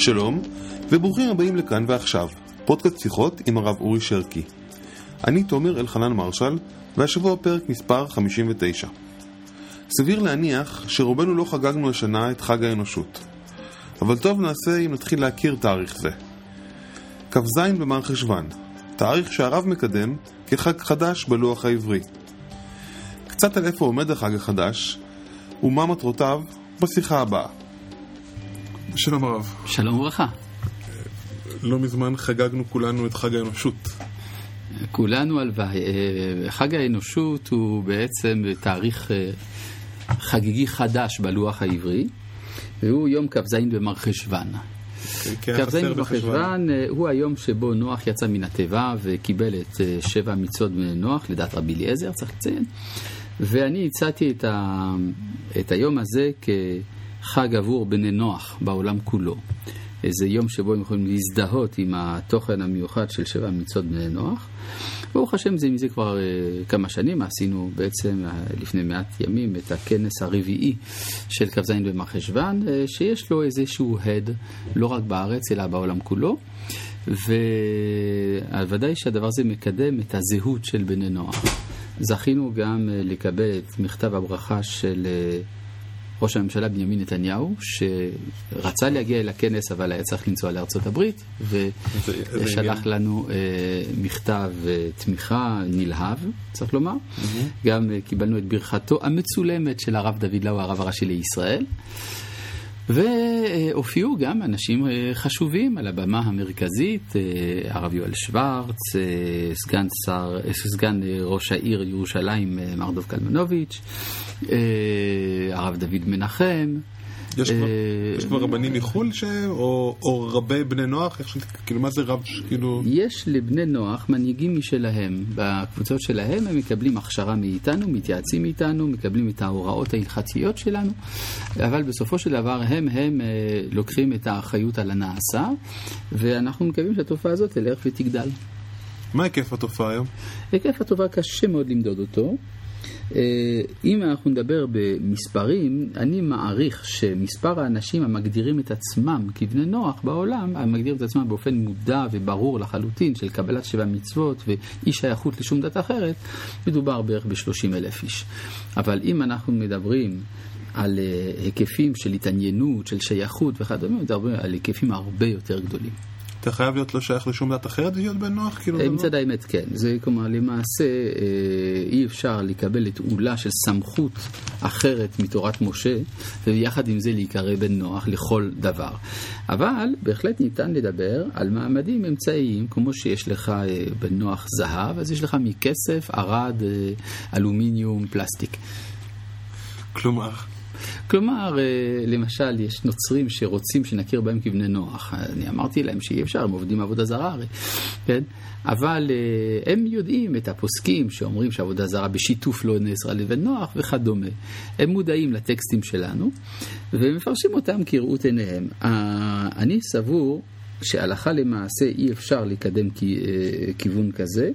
שלום, וברוכים הבאים לכאן ועכשיו, פודקאסט שיחות עם הרב אורי שרקי. אני תומר אלחנן מרשל, והשבוע פרק מספר 59. סביר להניח שרובנו לא חגגנו השנה את חג האנושות. אבל טוב נעשה אם נתחיל להכיר תאריך זה. כ"ז במר חשוון, תאריך שהרב מקדם כחג חדש בלוח העברי. קצת על איפה עומד החג החדש, ומה מטרותיו, בשיחה הבאה. שלום הרב. שלום וברכה. לא מזמן חגגנו כולנו את חג האנושות. כולנו הלוואי. אה, חג האנושות הוא בעצם תאריך אה, חגיגי חדש בלוח העברי, והוא יום כ"ז במרחשוון. כן, כ"ז במרחשוון אה, הוא היום שבו נוח יצא מן התיבה וקיבל את שבע מצוות בני נוח, לדעת רבי אליעזר, צריך לציין. ואני הצעתי את, ה... את היום הזה כחג עבור בני נוח בעולם כולו. איזה יום שבו הם יכולים להזדהות עם התוכן המיוחד של שבע מצוות בני נוח. ברוך השם זה מזה כבר uh, כמה שנים, עשינו בעצם uh, לפני מעט ימים את הכנס הרביעי של כ"ז במרחשוון, uh, שיש לו איזשהו הד, לא רק בארץ אלא בעולם כולו. וודאי שהדבר הזה מקדם את הזהות של בני נוח. זכינו גם uh, לקבל את מכתב הברכה של uh, ראש הממשלה בנימין נתניהו, שרצה להגיע אל הכנס אבל היה צריך לנסוע לארצות הברית, ושלח לנו uh, מכתב uh, תמיכה נלהב, צריך לומר. Mm-hmm. גם uh, קיבלנו את ברכתו המצולמת של הרב דוד לאו, הרב הראשי לישראל. והופיעו גם אנשים חשובים על הבמה המרכזית, הרב יואל שוורץ, סגן, שר, סגן ראש העיר ירושלים מר דב קלמנוביץ', הרב דוד מנחם. יש כבר, יש כבר רבנים מחו"ל ש... או, או רבי בני נוח? איך ש... כאילו, מה זה רב? כאילו... יש לבני נוח מנהיגים משלהם. בקבוצות שלהם הם מקבלים הכשרה מאיתנו, מתייעצים מאיתנו, מקבלים את ההוראות ההלכתיות שלנו, אבל בסופו של דבר הם, הם לוקחים את האחריות על הנעשה, ואנחנו מקווים שהתופעה הזאת תלך ותגדל. מה היקף התופעה היום? היקף התופעה קשה מאוד למדוד אותו. אם אנחנו נדבר במספרים, אני מעריך שמספר האנשים המגדירים את עצמם כבני נוח בעולם, המגדירים את עצמם באופן מודע וברור לחלוטין של קבלת שבע מצוות ואי שייכות לשום דת אחרת, מדובר בערך ב-30 אלף איש. אבל אם אנחנו מדברים על היקפים של התעניינות, של שייכות וכדומה, מדברים על היקפים הרבה יותר גדולים. אתה חייב להיות לא שייך לשום דת אחרת להיות בן נוח? כאילו מצד האמת כן. זה כלומר למעשה אי אפשר לקבל את עולה של סמכות אחרת מתורת משה ויחד עם זה להיקרא בן נוח לכל דבר. אבל בהחלט ניתן לדבר על מעמדים אמצעיים כמו שיש לך בן נוח זהב, אז יש לך מכסף, ערד, אלומיניום, פלסטיק. כלומר? כלומר, למשל, יש נוצרים שרוצים שנכיר בהם כבני נוח. אני אמרתי להם שאי אפשר, הם עובדים עבודה זרה הרי, כן? אבל הם יודעים את הפוסקים שאומרים שעבודה זרה בשיתוף לא נאסרה לבן נוח וכדומה. הם מודעים לטקסטים שלנו ומפרשים אותם כראות עיניהם. אני סבור שהלכה למעשה אי אפשר לקדם כיוון כזה,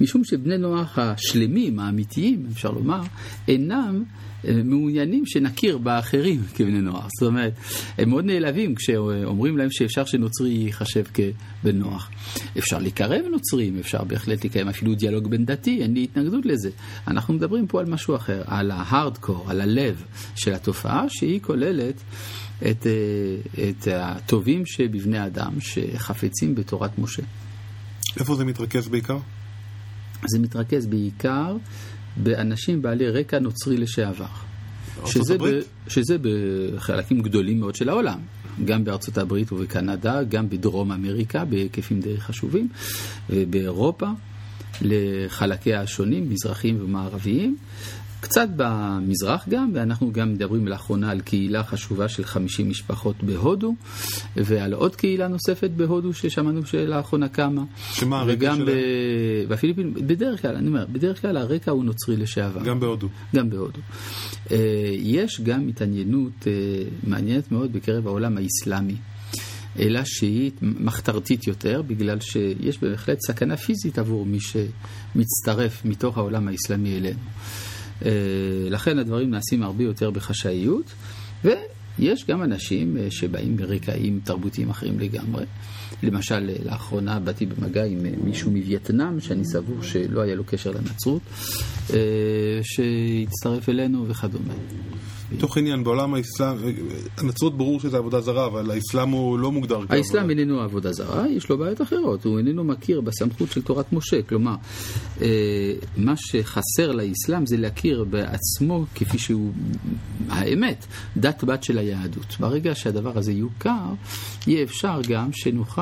משום שבני נוח השלמים, האמיתיים, אפשר לומר, אינם מעוניינים שנכיר באחרים כבני נוח. זאת אומרת, הם מאוד נעלבים כשאומרים להם שאפשר שנוצרי ייחשב כבן נוח. אפשר לקרב נוצרים, אפשר בהחלט לקיים אפילו דיאלוג בין דתי, אין לי התנגדות לזה. אנחנו מדברים פה על משהו אחר, על ההארדקור, על הלב של התופעה, שהיא כוללת את, את הטובים שבבני אדם שחפצים בתורת משה. איפה זה מתרכז בעיקר? זה מתרכז בעיקר באנשים בעלי רקע נוצרי לשעבר. שזה, ב, שזה בחלקים גדולים מאוד של העולם, גם בארצות הברית ובקנדה, גם בדרום אמריקה בהיקפים די חשובים, ובאירופה לחלקיה השונים, מזרחיים ומערביים. קצת במזרח גם, ואנחנו גם מדברים לאחרונה על קהילה חשובה של 50 משפחות בהודו, ועל עוד קהילה נוספת בהודו ששמענו שלאחרונה קמה. שמה הרקע שלהם? ב... בפיליפין, בדרך כלל, אני אומר, בדרך כלל הרקע הוא נוצרי לשעבר. גם בהודו. גם בהודו. יש גם התעניינות מעניינת מאוד בקרב העולם האסלאמי. אלא שהיא מחתרתית יותר, בגלל שיש בהחלט סכנה פיזית עבור מי שמצטרף מתוך העולם האסלאמי אלינו. אה, לכן הדברים נעשים הרבה יותר בחשאיות, ויש גם אנשים אה, שבאים מרקעים תרבותיים אחרים לגמרי. למשל, לאחרונה באתי במגע עם מישהו מווייטנאם, שאני סבור שלא היה לו קשר לנצרות, שהצטרף אלינו וכדומה. מתוך עניין, בעולם האסלאם, הנצרות ברור שזה עבודה זרה, אבל האסלאם הוא לא מוגדר כעבודה. האסלאם איננו עבודה זרה, יש לו בעיות אחרות, הוא איננו מכיר בסמכות של תורת משה. כלומר, אה, מה שחסר לאסלאם זה להכיר בעצמו כפי שהוא, האמת, דת בת של היהדות. ברגע שהדבר הזה יוכר, יהיה אפשר גם שנוכל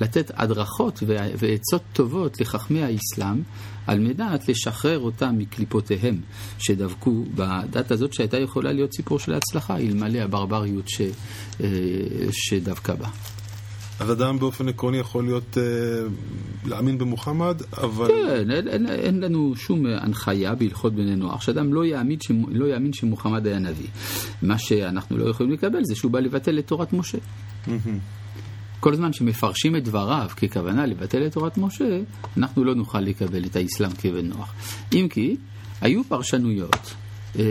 לתת הדרכות ועצות טובות לחכמי האסלאם על מנת לשחרר אותם מקליפותיהם שדבקו בדת הזאת שהייתה יכולה להיות סיפור של הצלחה אלמלא הברבריות ש, אה, שדבקה בה. אז אדם באופן עקרוני יכול להיות, אה, להאמין במוחמד, אבל... כן, אין, אין, אין לנו שום הנחיה בהלכות בני נוער, שאדם לא יאמין, שמ, לא יאמין שמוחמד היה נביא. מה שאנחנו לא יכולים לקבל זה שהוא בא לבטל את תורת משה. כל זמן שמפרשים את דבריו ככוונה לבטל את תורת משה, אנחנו לא נוכל לקבל את האסלאם כבן נוח. אם כי, היו פרשנויות אה,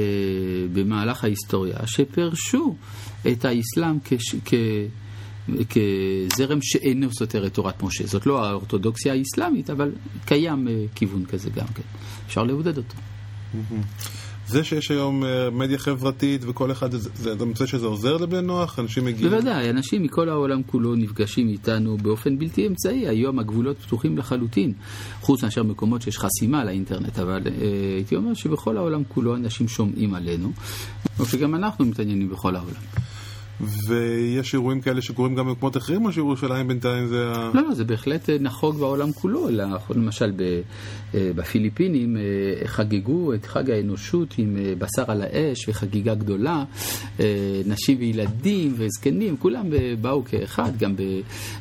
במהלך ההיסטוריה שפרשו את האסלאם כש, כ... כזרם שאינו סותר את תורת משה. זאת לא האורתודוקסיה האסלאמית, אבל קיים אה, כיוון כזה גם כן. אפשר לעודד אותו. זה שיש היום אה, מדיה חברתית וכל אחד, אתה מוצא שזה עוזר לבני נוח? אנשים מגיעים... בוודאי, אנשים מכל העולם כולו נפגשים איתנו באופן בלתי אמצעי. היום הגבולות פתוחים לחלוטין, חוץ מאשר מקומות שיש חסימה לאינטרנט, אבל אה, הייתי אומר שבכל העולם כולו אנשים שומעים עלינו, או שגם אנחנו מתעניינים בכל העולם. ויש אירועים כאלה שקורים גם במקומות אחרים, או שירושלים בינתיים זה ה... לא, זה בהחלט אה, נחוג בעולם כולו. למשל אה, בפיליפינים אה, חגגו את חג האנושות עם בשר על האש וחגיגה גדולה. נשים וילדים וזקנים, כולם באו כאחד, גם, ב,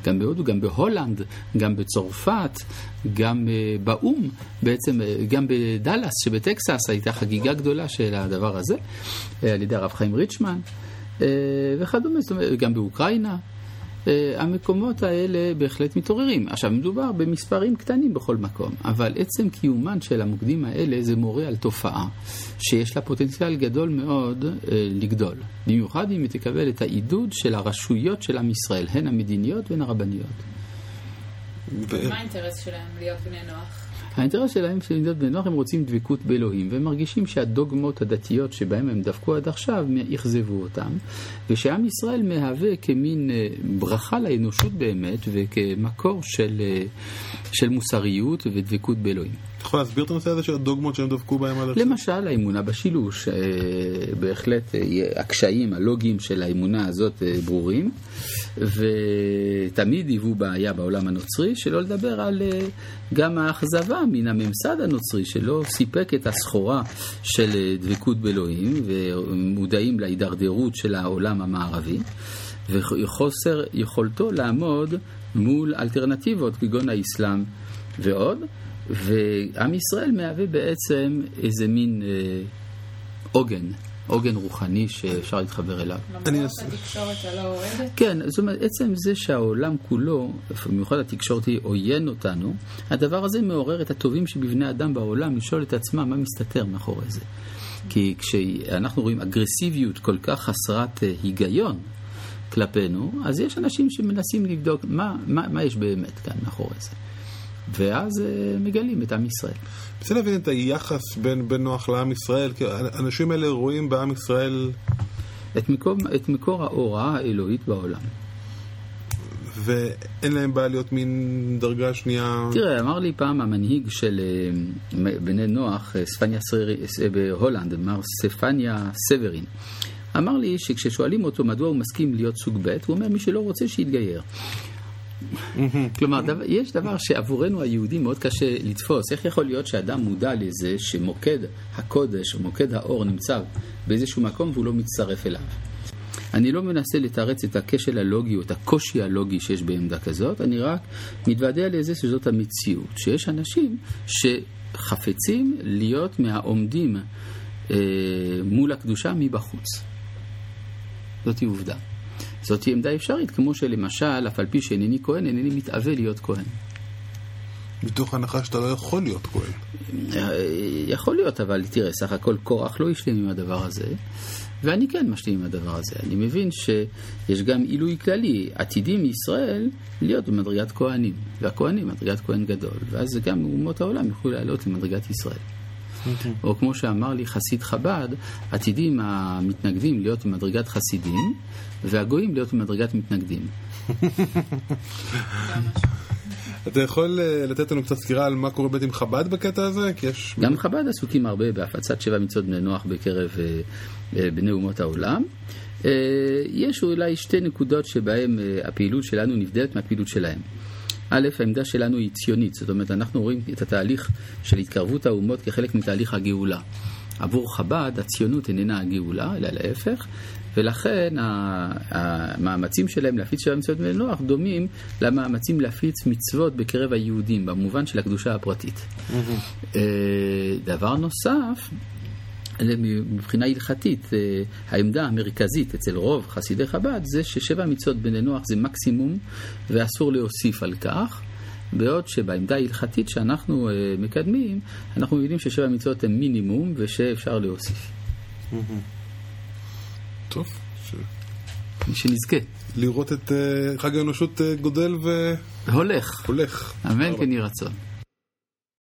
גם בהודו, גם בהולנד, גם בצרפת, גם באו"ם, בעצם גם בדאלאס שבטקסס הייתה חגיגה גדולה של הדבר הזה, על ידי הרב חיים ריצ'מן. אה, וכדומה, זאת אומרת, גם באוקראינה. אה, המקומות האלה בהחלט מתעוררים. עכשיו, מדובר במספרים קטנים בכל מקום, אבל עצם קיומן של המוקדים האלה זה מורה על תופעה שיש לה פוטנציאל גדול מאוד אה, לגדול. במיוחד אם היא תקבל את העידוד של הרשויות של עם ישראל, הן המדיניות והן הרבניות. מה האינטרס שלהם להיות בני נוח? האינטרס שלהם של מדינות בני נוח הם רוצים דבקות באלוהים והם מרגישים שהדוגמות הדתיות שבהם הם דבקו עד עכשיו אכזבו אותם ושעם ישראל מהווה כמין אה, ברכה לאנושות באמת וכמקור של, אה, של מוסריות ודבקות באלוהים. אתה יכול להסביר את הנושא הזה של הדוגמות שהם דבקו בהם עד עכשיו? למשל, האמונה בשילוש. אה, בהחלט אה, הקשיים הלוגיים של האמונה הזאת אה, ברורים, ותמיד היוו בעיה בעולם הנוצרי, שלא לדבר על גם האכזבה מן הממסד הנוצרי, שלא סיפק את הסחורה של דבקות באלוהים, ומודעים להידרדרות של העולם המערבי, וחוסר יכולתו לעמוד מול אלטרנטיבות כגון האסלאם ועוד. ועם ישראל מהווה בעצם איזה מין אה, עוגן. עוגן רוחני שאפשר להתחבר אליו. למרות התקשורת הלא אוהדת? כן, זאת אומרת, עצם זה שהעולם כולו, במיוחד התקשורת היא עוין אותנו, הדבר הזה מעורר את הטובים שבבני אדם בעולם לשאול את עצמם מה מסתתר מאחורי זה. כי כשאנחנו רואים אגרסיביות כל כך חסרת אה, היגיון כלפינו, אז יש אנשים שמנסים לבדוק מה, מה, מה יש באמת כאן מאחורי זה. ואז אה, מגלים את עם ישראל. רוצה להבין את היחס בין, בין נוח לעם ישראל, כי האנשים האלה רואים בעם ישראל... את מקור, את מקור ההוראה האלוהית בעולם. ואין להם בעיה להיות מין דרגה שנייה... תראה, אמר לי פעם המנהיג של אה, בני נוח, אה, ספניה סררי, בהולנד, אמר ספניה סברין. אמר לי שכששואלים אותו מדוע הוא מסכים להיות סוג ב', הוא אומר מי שלא רוצה שיתגייר. כלומר, דבר, יש דבר שעבורנו היהודים מאוד קשה לתפוס. איך יכול להיות שאדם מודע לזה שמוקד הקודש, מוקד האור, נמצא באיזשהו מקום והוא לא מצטרף אליו? אני לא מנסה לתרץ את הכשל הלוגי או את הקושי הלוגי שיש בעמדה כזאת, אני רק מתוודע לזה שזאת המציאות, שיש אנשים שחפצים להיות מהעומדים אה, מול הקדושה מבחוץ. זאת עובדה. זאת היא עמדה אפשרית, כמו שלמשל, אף על פי שאינני כהן, אינני מתאווה להיות כהן. מתוך הנחה שאתה לא יכול להיות כהן. אה, יכול להיות, אבל תראה, סך הכל קורח לא השלים עם הדבר הזה, ואני כן משלים עם הדבר הזה. אני מבין שיש גם עילוי כללי, עתידי מישראל להיות במדרגת כהנים, והכהנים מדרגת כהן גדול, ואז גם אומות העולם יוכלו לעלות למדרגת ישראל. אוקיי. או כמו שאמר לי חסיד חב"ד, עתידים המתנגדים להיות במדרגת חסידים, והגויים להיות במדרגת מתנגדים. אתה יכול אה, לתת לנו קצת סקירה על מה קורה באמת עם חב"ד בקטע הזה? כי יש... גם חב"ד עסוקים הרבה בהפצת שבע מצוות בני נוח בקרב אה, אה, בני אומות העולם. יש אולי שתי נקודות שבהן הפעילות שלנו נבדלת מהפעילות שלהם. א', העמדה שלנו היא ציונית, זאת אומרת, אנחנו רואים את התהליך של התקרבות האומות כחלק מתהליך הגאולה. עבור חב"ד, הציונות איננה הגאולה, אלא להפך, ולכן המאמצים שלהם להפיץ שבע מצוות בני נוח דומים למאמצים להפיץ מצוות בקרב היהודים, במובן של הקדושה הפרטית. אה, דבר נוסף, מבחינה הלכתית, אה, העמדה המרכזית אצל רוב חסידי חב"ד זה ששבע מצוות בני נוח זה מקסימום ואסור להוסיף על כך. בעוד שבעמדה ההלכתית שאנחנו אה, מקדמים, אנחנו מבינים ששבע מצוות הן מינימום ושאפשר להוסיף. טוב. ש- שנזכה. לראות את אה, חג האנושות גודל הולך. והולך. אמן כן יהי רצון.